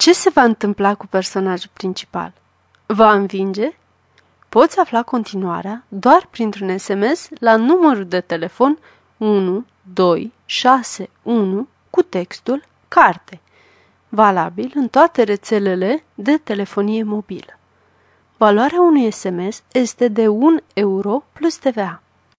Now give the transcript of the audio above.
Ce se va întâmpla cu personajul principal? Va învinge? Poți afla continuarea doar printr-un SMS la numărul de telefon 1261 cu textul carte, valabil în toate rețelele de telefonie mobilă. Valoarea unui SMS este de 1 euro plus TVA.